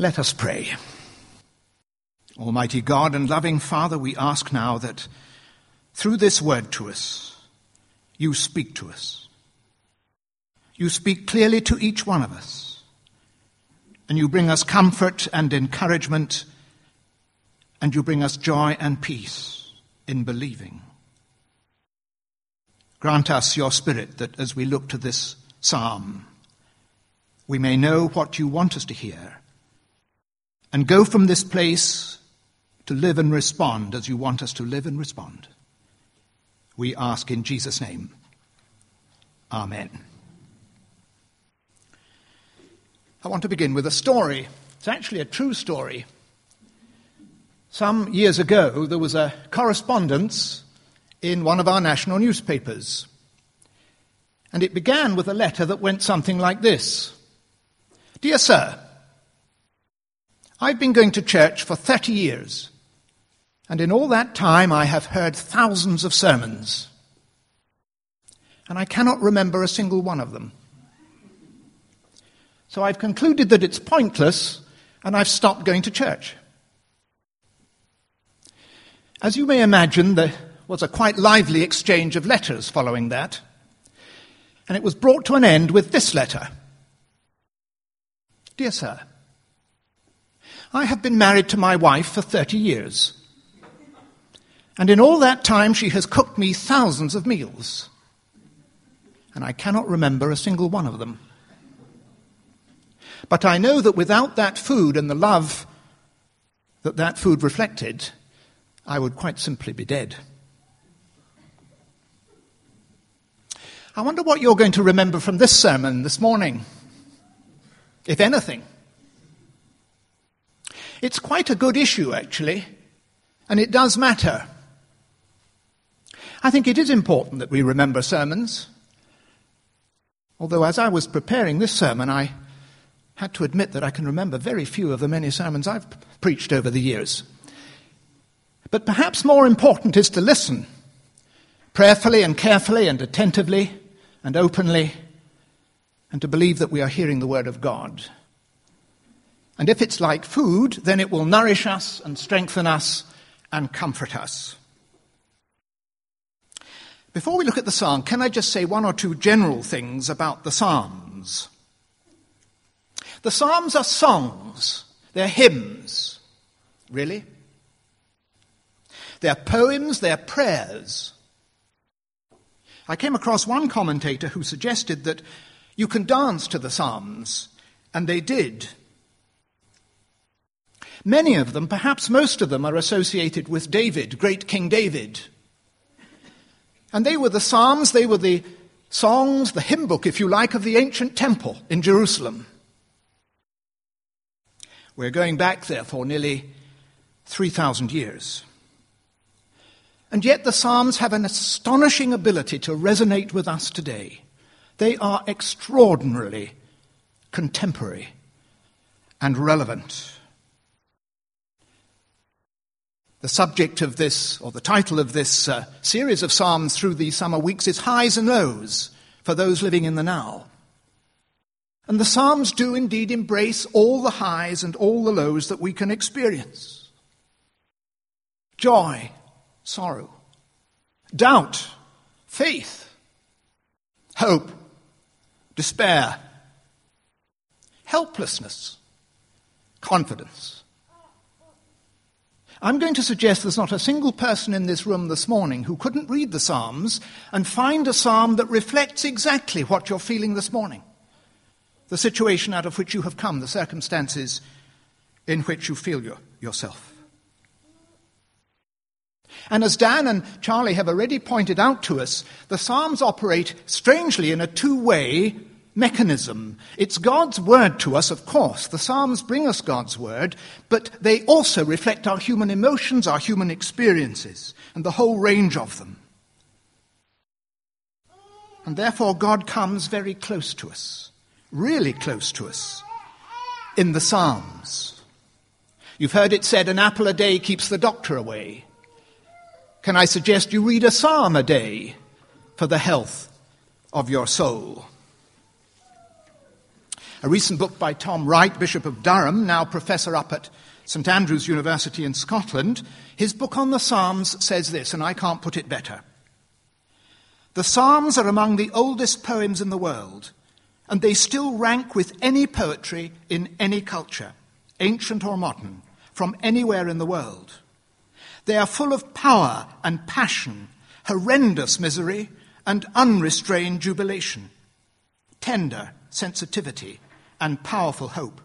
Let us pray. Almighty God and loving Father, we ask now that through this word to us, you speak to us. You speak clearly to each one of us. And you bring us comfort and encouragement. And you bring us joy and peace in believing. Grant us your Spirit that as we look to this psalm, we may know what you want us to hear and go from this place to live and respond as you want us to live and respond. We ask in Jesus' name. Amen. I want to begin with a story. It's actually a true story. Some years ago, there was a correspondence in one of our national newspapers. And it began with a letter that went something like this Dear Sir, I've been going to church for 30 years, and in all that time I have heard thousands of sermons, and I cannot remember a single one of them. So I've concluded that it's pointless, and I've stopped going to church. As you may imagine, there was a quite lively exchange of letters following that, and it was brought to an end with this letter Dear Sir, I have been married to my wife for 30 years. And in all that time, she has cooked me thousands of meals. And I cannot remember a single one of them. But I know that without that food and the love that that food reflected, I would quite simply be dead. I wonder what you're going to remember from this sermon this morning, if anything. It's quite a good issue, actually, and it does matter. I think it is important that we remember sermons. Although, as I was preparing this sermon, I had to admit that I can remember very few of the many sermons I've preached over the years. But perhaps more important is to listen prayerfully and carefully and attentively and openly, and to believe that we are hearing the Word of God. And if it's like food, then it will nourish us and strengthen us and comfort us. Before we look at the psalm, can I just say one or two general things about the psalms? The psalms are songs, they're hymns. Really? They're poems, they're prayers. I came across one commentator who suggested that you can dance to the psalms, and they did. Many of them, perhaps most of them, are associated with David, great King David. And they were the Psalms, they were the songs, the hymn book, if you like, of the ancient temple in Jerusalem. We're going back, therefore, nearly 3,000 years. And yet the Psalms have an astonishing ability to resonate with us today. They are extraordinarily contemporary and relevant. The subject of this, or the title of this uh, series of Psalms through these summer weeks is Highs and Lows for those living in the now. And the Psalms do indeed embrace all the highs and all the lows that we can experience joy, sorrow, doubt, faith, hope, despair, helplessness, confidence. I'm going to suggest there's not a single person in this room this morning who couldn't read the Psalms and find a psalm that reflects exactly what you're feeling this morning. The situation out of which you have come, the circumstances in which you feel your, yourself. And as Dan and Charlie have already pointed out to us, the Psalms operate strangely in a two way mechanism. It's God's word to us, of course. The Psalms bring us God's word, but they also reflect our human emotions, our human experiences, and the whole range of them. And therefore, God comes very close to us, really close to us, in the Psalms. You've heard it said, an apple a day keeps the doctor away. Can I suggest you read a psalm a day for the health of your soul? A recent book by Tom Wright, Bishop of Durham, now professor up at St Andrews University in Scotland. His book on the Psalms says this, and I can't put it better. The Psalms are among the oldest poems in the world, and they still rank with any poetry in any culture, ancient or modern, from anywhere in the world. They are full of power and passion, horrendous misery, and unrestrained jubilation, tender sensitivity, and powerful hope.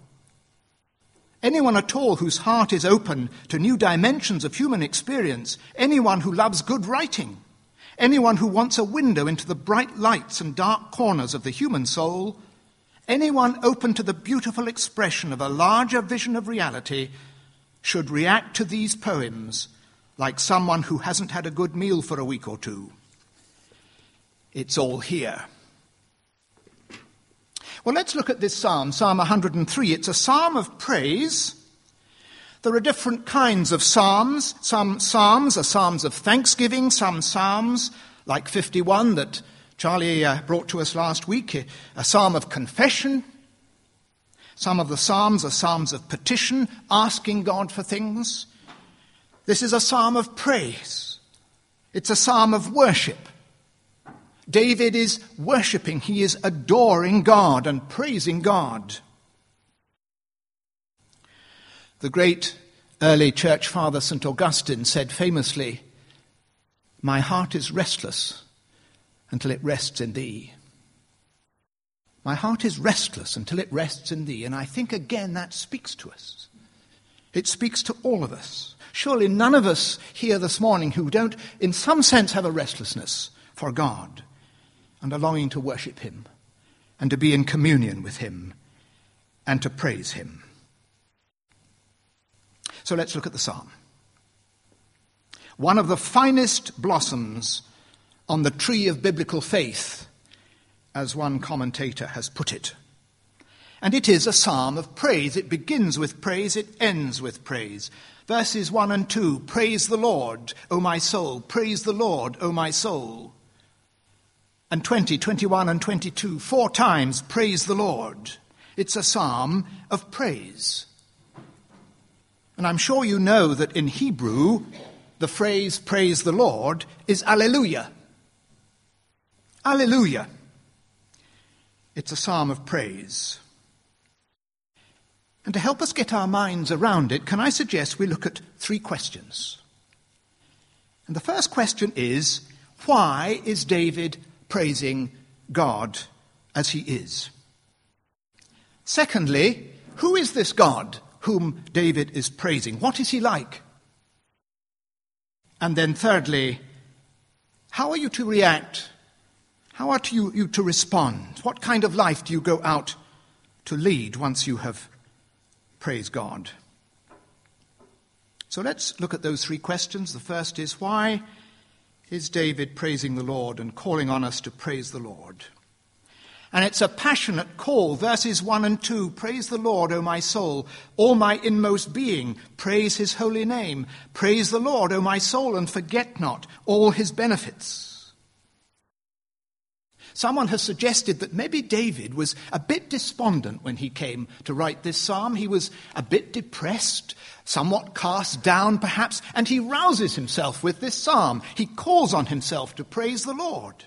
Anyone at all whose heart is open to new dimensions of human experience, anyone who loves good writing, anyone who wants a window into the bright lights and dark corners of the human soul, anyone open to the beautiful expression of a larger vision of reality, should react to these poems like someone who hasn't had a good meal for a week or two. It's all here. Well, let's look at this psalm, Psalm 103. It's a psalm of praise. There are different kinds of psalms. Some psalms are psalms of thanksgiving, some psalms, like 51 that Charlie uh, brought to us last week, a psalm of confession. Some of the psalms are psalms of petition, asking God for things. This is a psalm of praise. It's a psalm of worship. David is worshipping, he is adoring God and praising God. The great early church father St. Augustine said famously, My heart is restless until it rests in thee. My heart is restless until it rests in thee. And I think again that speaks to us. It speaks to all of us. Surely none of us here this morning who don't, in some sense, have a restlessness for God and a longing to worship Him and to be in communion with Him and to praise Him. So let's look at the psalm. One of the finest blossoms on the tree of biblical faith, as one commentator has put it. And it is a psalm of praise. It begins with praise, it ends with praise. Verses 1 and 2 Praise the Lord, O my soul. Praise the Lord, O my soul and 20, 21, and 22, four times, praise the Lord. It's a psalm of praise. And I'm sure you know that in Hebrew, the phrase praise the Lord is alleluia. Alleluia. It's a psalm of praise. And to help us get our minds around it, can I suggest we look at three questions? And the first question is why is David praising God as he is. Secondly, who is this God whom David is praising? What is he like? And then thirdly, how are you to react? How are you, you to respond? What kind of life do you go out to lead once you have praised God? So let's look at those three questions. The first is why is David praising the Lord and calling on us to praise the Lord. And it's a passionate call. Verses 1 and 2 Praise the Lord, O my soul, all my inmost being. Praise his holy name. Praise the Lord, O my soul, and forget not all his benefits. Someone has suggested that maybe David was a bit despondent when he came to write this psalm. He was a bit depressed, somewhat cast down perhaps, and he rouses himself with this psalm. He calls on himself to praise the Lord.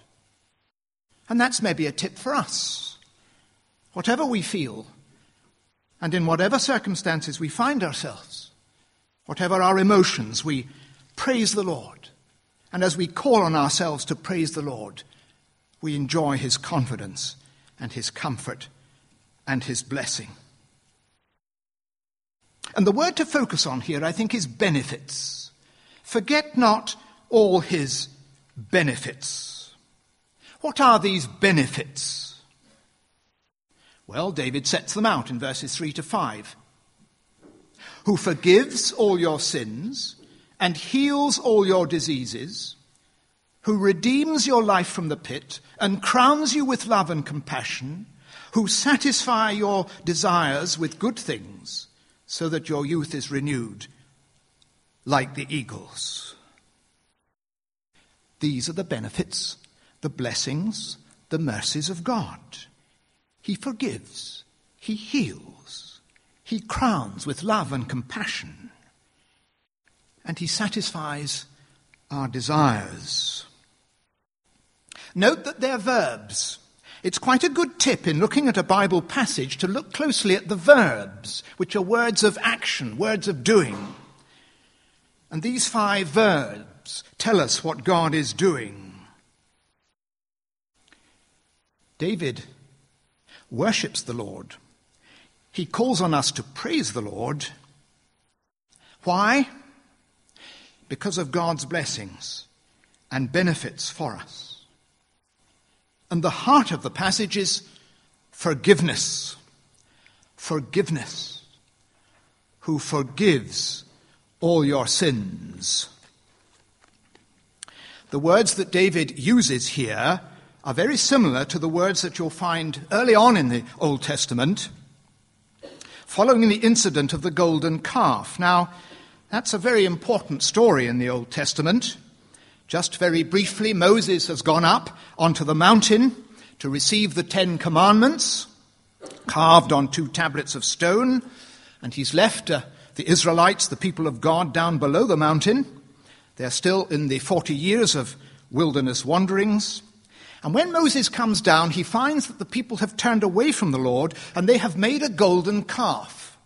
And that's maybe a tip for us. Whatever we feel, and in whatever circumstances we find ourselves, whatever our emotions, we praise the Lord. And as we call on ourselves to praise the Lord, we enjoy his confidence and his comfort and his blessing. And the word to focus on here, I think, is benefits. Forget not all his benefits. What are these benefits? Well, David sets them out in verses 3 to 5. Who forgives all your sins and heals all your diseases who redeems your life from the pit and crowns you with love and compassion, who satisfy your desires with good things, so that your youth is renewed like the eagles. These are the benefits, the blessings, the mercies of God. He forgives, He heals. He crowns with love and compassion. And he satisfies our desires. Note that they're verbs. It's quite a good tip in looking at a Bible passage to look closely at the verbs, which are words of action, words of doing. And these five verbs tell us what God is doing. David worships the Lord. He calls on us to praise the Lord. Why? Because of God's blessings and benefits for us. And the heart of the passage is forgiveness. Forgiveness. Who forgives all your sins. The words that David uses here are very similar to the words that you'll find early on in the Old Testament, following the incident of the golden calf. Now, that's a very important story in the Old Testament. Just very briefly, Moses has gone up onto the mountain to receive the Ten Commandments, carved on two tablets of stone, and he's left uh, the Israelites, the people of God, down below the mountain. They're still in the 40 years of wilderness wanderings. And when Moses comes down, he finds that the people have turned away from the Lord and they have made a golden calf.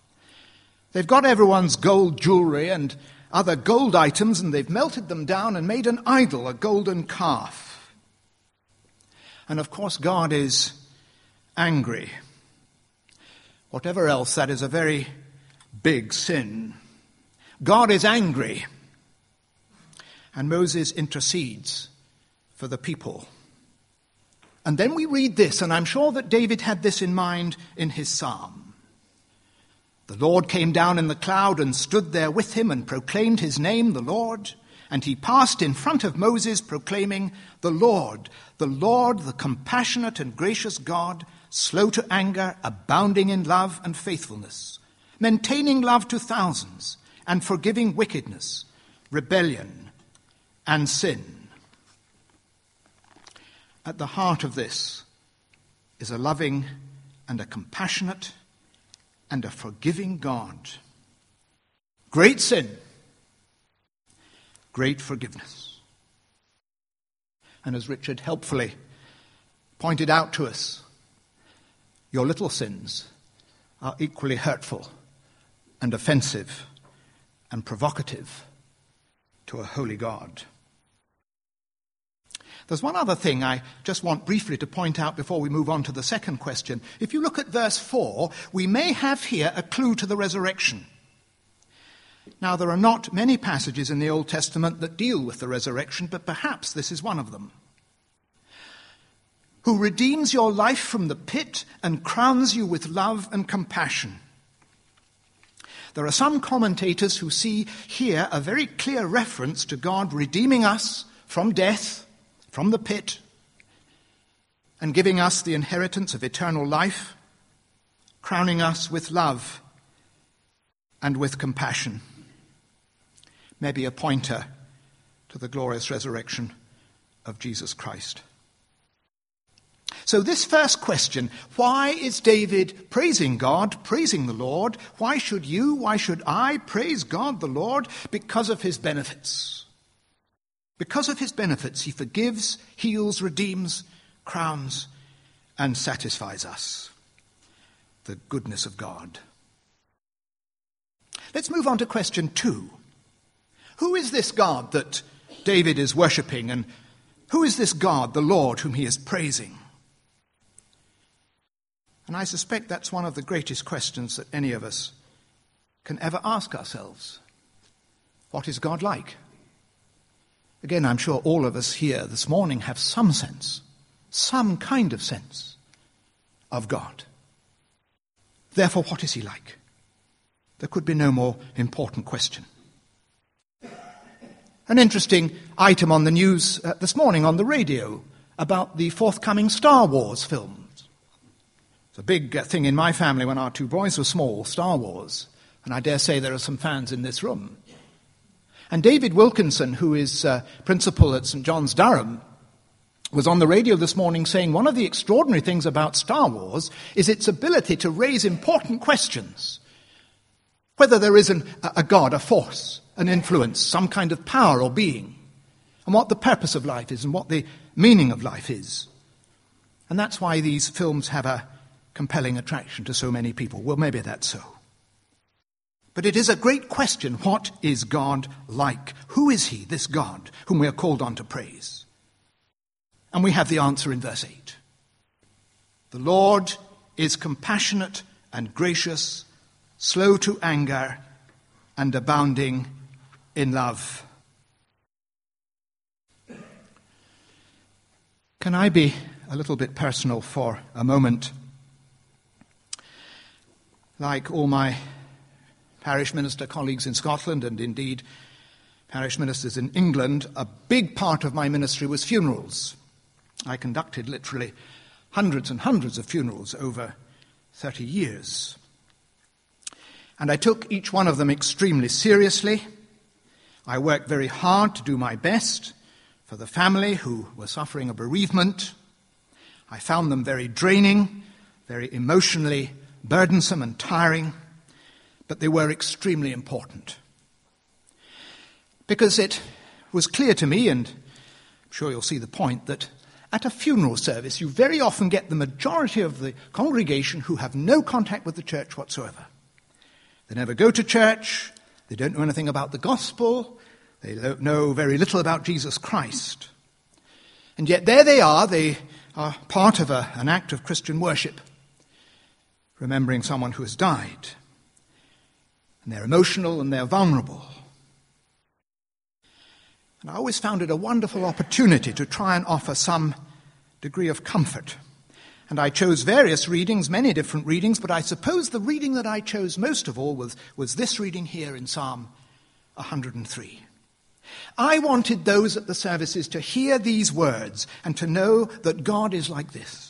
They've got everyone's gold jewelry and other gold items and they've melted them down and made an idol, a golden calf. And of course, God is angry. Whatever else, that is a very big sin. God is angry. And Moses intercedes for the people. And then we read this, and I'm sure that David had this in mind in his psalm. The Lord came down in the cloud and stood there with him and proclaimed his name, the Lord. And he passed in front of Moses, proclaiming, The Lord, the Lord, the compassionate and gracious God, slow to anger, abounding in love and faithfulness maintaining love to thousands, and forgiving wickedness, rebellion, and sin. At the heart of this is a loving and a compassionate and a forgiving God. Great sin, great forgiveness. And as Richard helpfully pointed out to us, your little sins are equally hurtful and offensive and provocative to a holy God. There's one other thing I just want briefly to point out before we move on to the second question. If you look at verse 4, we may have here a clue to the resurrection. Now, there are not many passages in the Old Testament that deal with the resurrection, but perhaps this is one of them. Who redeems your life from the pit and crowns you with love and compassion there are some commentators who see here a very clear reference to God redeeming us from death, from the pit, and giving us the inheritance of eternal life, crowning us with love and with compassion. Maybe a pointer to the glorious resurrection of Jesus Christ. So, this first question why is David praising God, praising the Lord? Why should you, why should I praise God the Lord? Because of his benefits. Because of his benefits, he forgives, heals, redeems, crowns, and satisfies us. The goodness of God. Let's move on to question two. Who is this God that David is worshipping, and who is this God, the Lord, whom he is praising? And I suspect that's one of the greatest questions that any of us can ever ask ourselves. What is God like? Again, I'm sure all of us here this morning have some sense, some kind of sense of God. Therefore, what is he like? There could be no more important question. An interesting item on the news uh, this morning on the radio about the forthcoming Star Wars films. It's a big uh, thing in my family when our two boys were small, Star Wars. And I dare say there are some fans in this room. And David Wilkinson, who is uh, principal at St. John's Durham, was on the radio this morning saying one of the extraordinary things about Star Wars is its ability to raise important questions. Whether there is an, a God, a force, an influence, some kind of power or being, and what the purpose of life is and what the meaning of life is. And that's why these films have a compelling attraction to so many people. Well, maybe that's so. But it is a great question what is God like? Who is He, this God, whom we are called on to praise? And we have the answer in verse 8. The Lord is compassionate and gracious, slow to anger, and abounding in love. Can I be a little bit personal for a moment? Like all my parish minister colleagues in Scotland, and indeed parish ministers in England, a big part of my ministry was funerals. I conducted literally hundreds and hundreds of funerals over 30 years. And I took each one of them extremely seriously. I worked very hard to do my best for the family who were suffering a bereavement. I found them very draining, very emotionally burdensome and tiring, but they were extremely important. Because it was clear to me, and I'm sure you'll see the point, that at a funeral service, you very often get the majority of the congregation who have no contact with the church whatsoever. They never go to church, they don't know anything about the gospel, they know very little about Jesus Christ. And yet there they are, they are part of a, an act of Christian worship, remembering someone who has died. And they're emotional and they're vulnerable. And I always found it a wonderful opportunity to try and offer some degree of comfort. And I chose various readings, many different readings, but I suppose the reading that I chose most of all was, was this reading here in Psalm 103. I wanted those at the services to hear these words and to know that God is like this.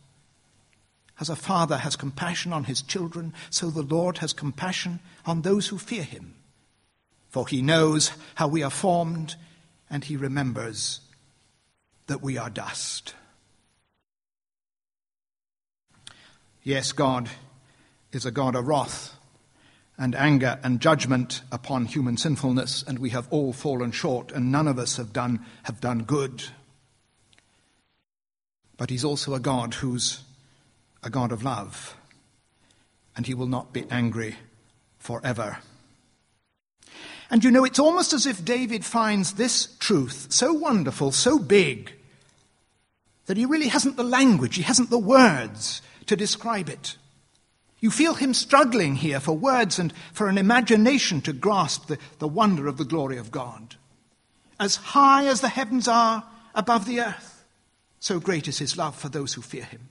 As a father has compassion on his children, so the Lord has compassion on those who fear him for he knows how we are formed, and he remembers that we are dust. Yes, God is a God of wrath and anger and judgment upon human sinfulness, and we have all fallen short, and none of us have done, have done good. But He's also a God who's a God of love, and He will not be angry forever. And you know, it's almost as if David finds this truth so wonderful, so big, that he really hasn't the language, he hasn't the words to describe it. You feel him struggling here for words and for an imagination to grasp the, the wonder of the glory of God. As high as the heavens are above the earth, so great is his love for those who fear him.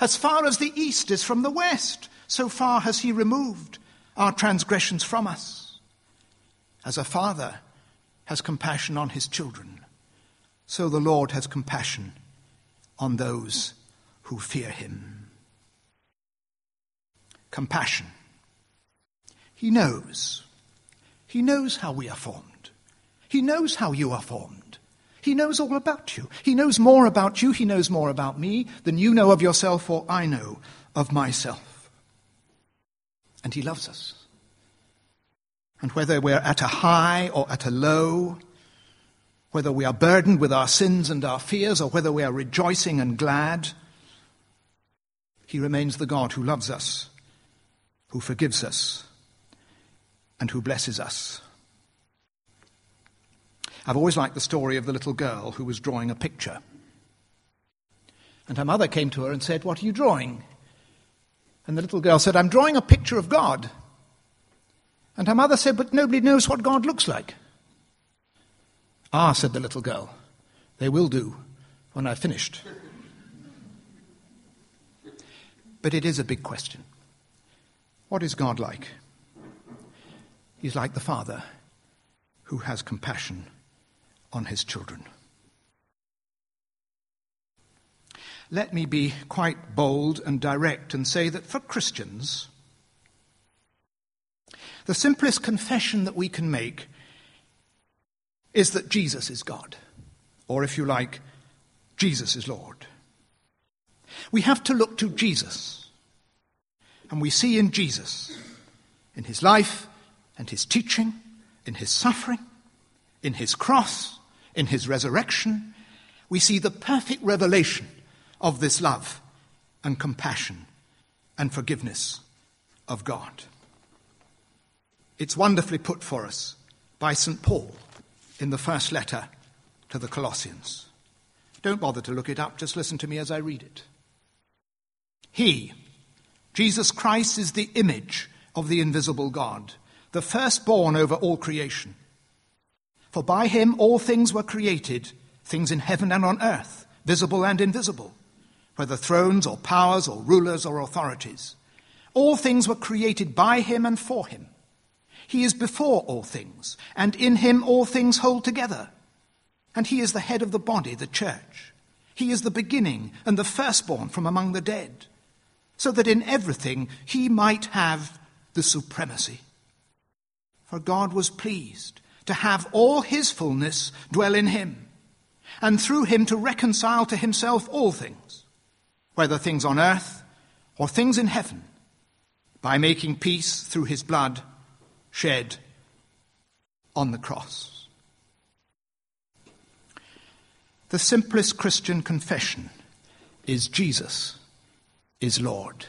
As far as the east is from the west, so far has he removed our transgressions from us as a father has compassion on his children, so the Lord has compassion on those who fear him. Compassion. He knows. He knows how we are formed. He knows how you are formed. He knows all about you. He knows more about you. He knows more about me than you know of yourself or I know of myself. And He loves us. And whether we're at a high or at a low, whether we are burdened with our sins and our fears, or whether we are rejoicing and glad, He remains the God who loves us, who forgives us, and who blesses us. I've always liked the story of the little girl who was drawing a picture. And her mother came to her and said, What are you drawing? And the little girl said, I'm drawing a picture of God. And her mother said, But nobody knows what God looks like. Ah, said the little girl, they will do when I've finished. But it is a big question. What is God like? He's like the Father who has compassion on his children. Let me be quite bold and direct and say that for Christians, the simplest confession that we can make is that Jesus is God, or if you like, Jesus is Lord. We have to look to Jesus, and we see in Jesus, in his life and his teaching, in his suffering, in his cross, in his resurrection, we see the perfect revelation of this love and compassion and forgiveness of God. It's wonderfully put for us by St. Paul in the first letter to the Colossians. Don't bother to look it up, just listen to me as I read it. He, Jesus Christ, is the image of the invisible God, the firstborn over all creation. For by him all things were created, things in heaven and on earth, visible and invisible, whether thrones or powers or rulers or authorities. All things were created by him and for him. He is before all things, and in him all things hold together. And he is the head of the body, the church. He is the beginning and the firstborn from among the dead, so that in everything he might have the supremacy. For God was pleased to have all his fullness dwell in him, and through him to reconcile to himself all things, whether things on earth or things in heaven, by making peace through his blood shed on the cross. The simplest Christian confession is Jesus is Lord.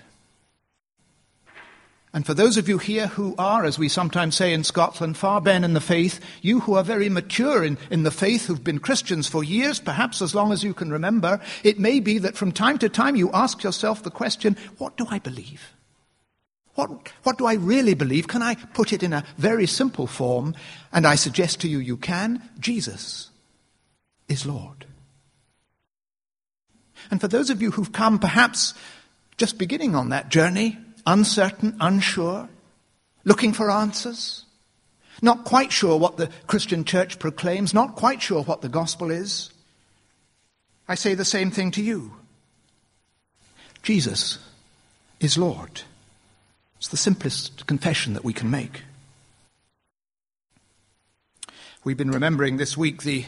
And for those of you here who are, as we sometimes say in Scotland, far ben in the faith, you who are very mature in, in the faith, who've been Christians for years, perhaps as long as you can remember, it may be that from time to time you ask yourself the question, what do I believe? What, what do I really believe? Can I put it in a very simple form? And I suggest to you, you can. Jesus is Lord. And for those of you who've come perhaps just beginning on that journey, uncertain, unsure, looking for answers, not quite sure what the Christian church proclaims, not quite sure what the gospel is, I say the same thing to you. Jesus is Lord. It's the simplest confession that we can make. We've been remembering this week the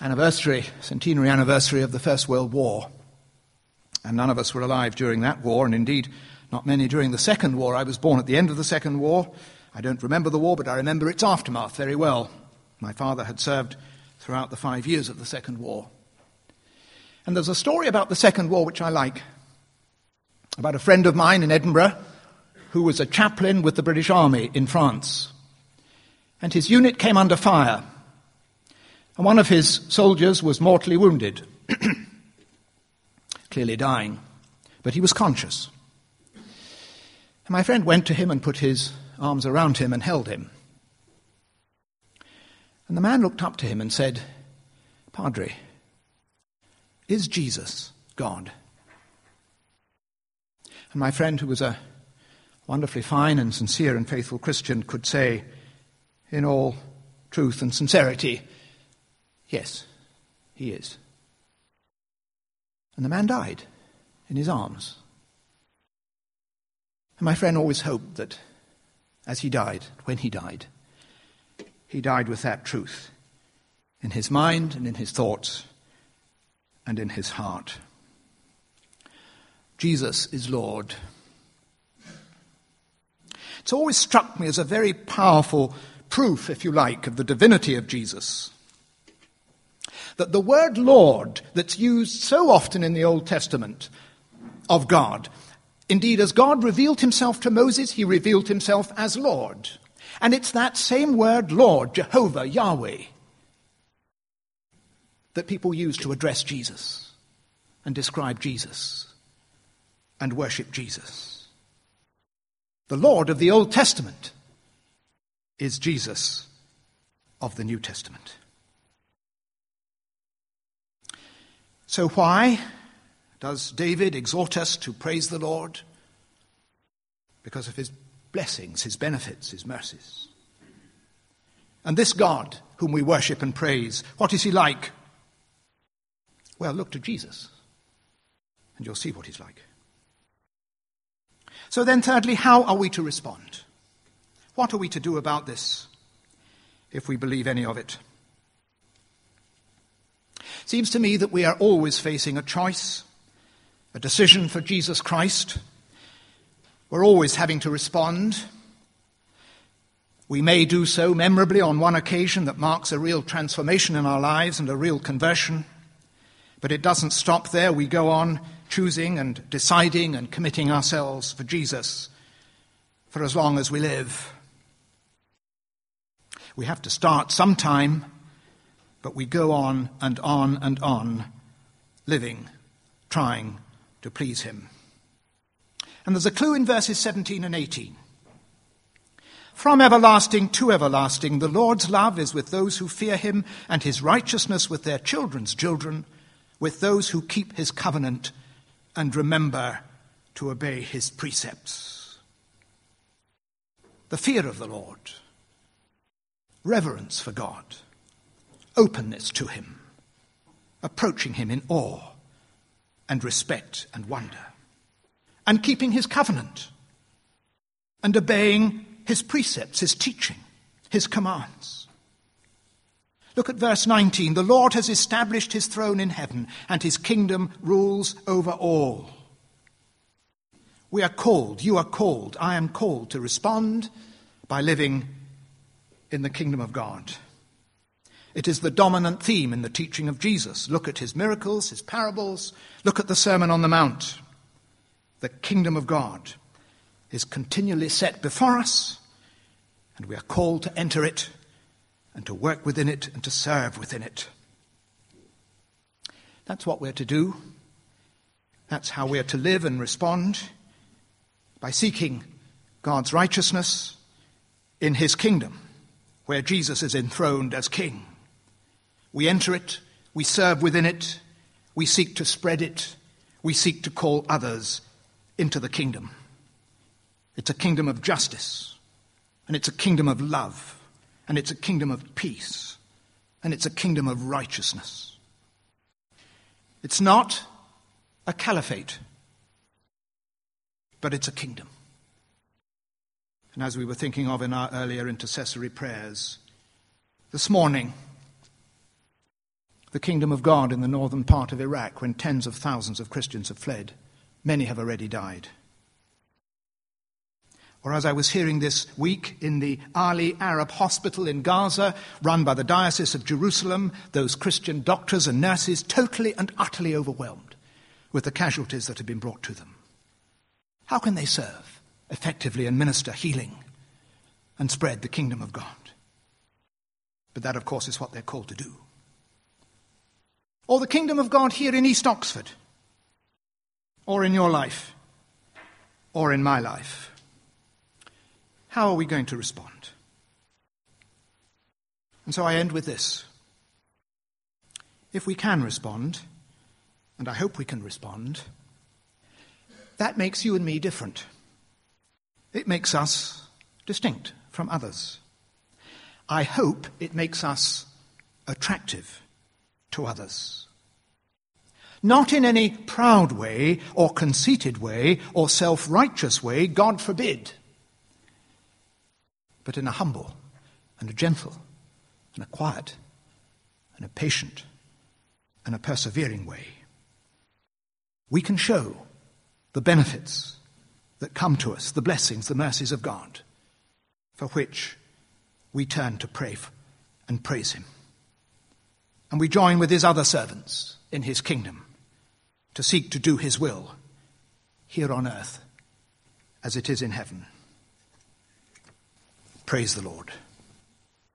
anniversary, centenary anniversary of the First World War. And none of us were alive during that war, and indeed, not many during the Second War. I was born at the end of the Second War. I don't remember the war, but I remember its aftermath very well. My father had served throughout the five years of the Second War. And there's a story about the Second War which I like about a friend of mine in Edinburgh who was a chaplain with the British Army in France. And his unit came under fire. And one of his soldiers was mortally wounded, clearly dying, but he was conscious. And my friend went to him and put his arms around him and held him. And the man looked up to him and said, Padre, is Jesus God? And my friend, who was a wonderfully fine and sincere and faithful Christian, could say, in all truth and sincerity, Yes, he is. And the man died in his arms. And my friend always hoped that as he died, when he died, he died with that truth in his mind and in his thoughts and in his heart. Jesus is Lord. It's always struck me as a very powerful proof, if you like, of the divinity of Jesus. That the word Lord, that's used so often in the Old Testament of God, indeed, as God revealed himself to Moses, he revealed himself as Lord. And it's that same word, Lord, Jehovah, Yahweh, that people use to address Jesus and describe Jesus and worship Jesus. The Lord of the Old Testament is Jesus of the New Testament. So, why Does David exhort us to praise the Lord? Because of his blessings, his benefits, his mercies. And this God, whom we worship and praise, what is he like? Well, look to Jesus, and you'll see what he's like. So then, thirdly, how are we to respond? What are we to do about this, if we believe any of it? Seems to me that we are always facing a choice, a decision for Jesus Christ. We're always having to respond. We may do so memorably on one occasion that marks a real transformation in our lives and a real conversion. But it doesn't stop there. We go on choosing and deciding and committing ourselves for Jesus for as long as we live. We have to start sometime, but we go on and on and on, living, trying to please Him. And there's a clue in verses 17 and 18. From everlasting to everlasting, the Lord's love is with those who fear Him, and His righteousness with their children's children, with those who keep His covenant and remember to obey his precepts. The fear of the Lord, reverence for God, openness to him, approaching him in awe and respect and wonder, and keeping his covenant and obeying his precepts, his teaching, his commands. Look at verse 19. The Lord has established his throne in heaven, and his kingdom rules over all. We are called, you are called, I am called to respond by living in the kingdom of God. It is the dominant theme in the teaching of Jesus. Look at his miracles, his parables, look at the Sermon on the Mount. The kingdom of God is continually set before us, and we are called to enter it and to work within it and to serve within it. That's what we're to do. That's how we're to live and respond by seeking God's righteousness in His kingdom, where Jesus is enthroned as King. We enter it, we serve within it, we seek to spread it, we seek to call others into the kingdom. It's a kingdom of justice, and it's a kingdom of love and it's a kingdom of peace, and it's a kingdom of righteousness. It's not a caliphate, but it's a kingdom. And as we were thinking of in our earlier intercessory prayers, this morning, the kingdom of God in the northern part of Iraq, when tens of thousands of Christians have fled, many have already died or as I was hearing this week in the Ahli Arab Hospital in Gaza, run by the Diocese of Jerusalem, those Christian doctors and nurses totally and utterly overwhelmed with the casualties that have been brought to them. How can they serve effectively and minister healing and spread the kingdom of God? But that, of course, is what they're called to do. Or the kingdom of God here in East Oxford, or in your life, or in my life. How are we going to respond? And so I end with this. If we can respond, and I hope we can respond, that makes you and me different. It makes us distinct from others. I hope it makes us attractive to others. Not in any proud way or conceited way or self righteous way, God forbid but in a humble and a gentle and a quiet and a patient and a persevering way. We can show the benefits that come to us, the blessings, the mercies of God, for which we turn to pray and praise Him. And we join with His other servants in His kingdom to seek to do His will here on earth as it is in heaven. Praise the Lord.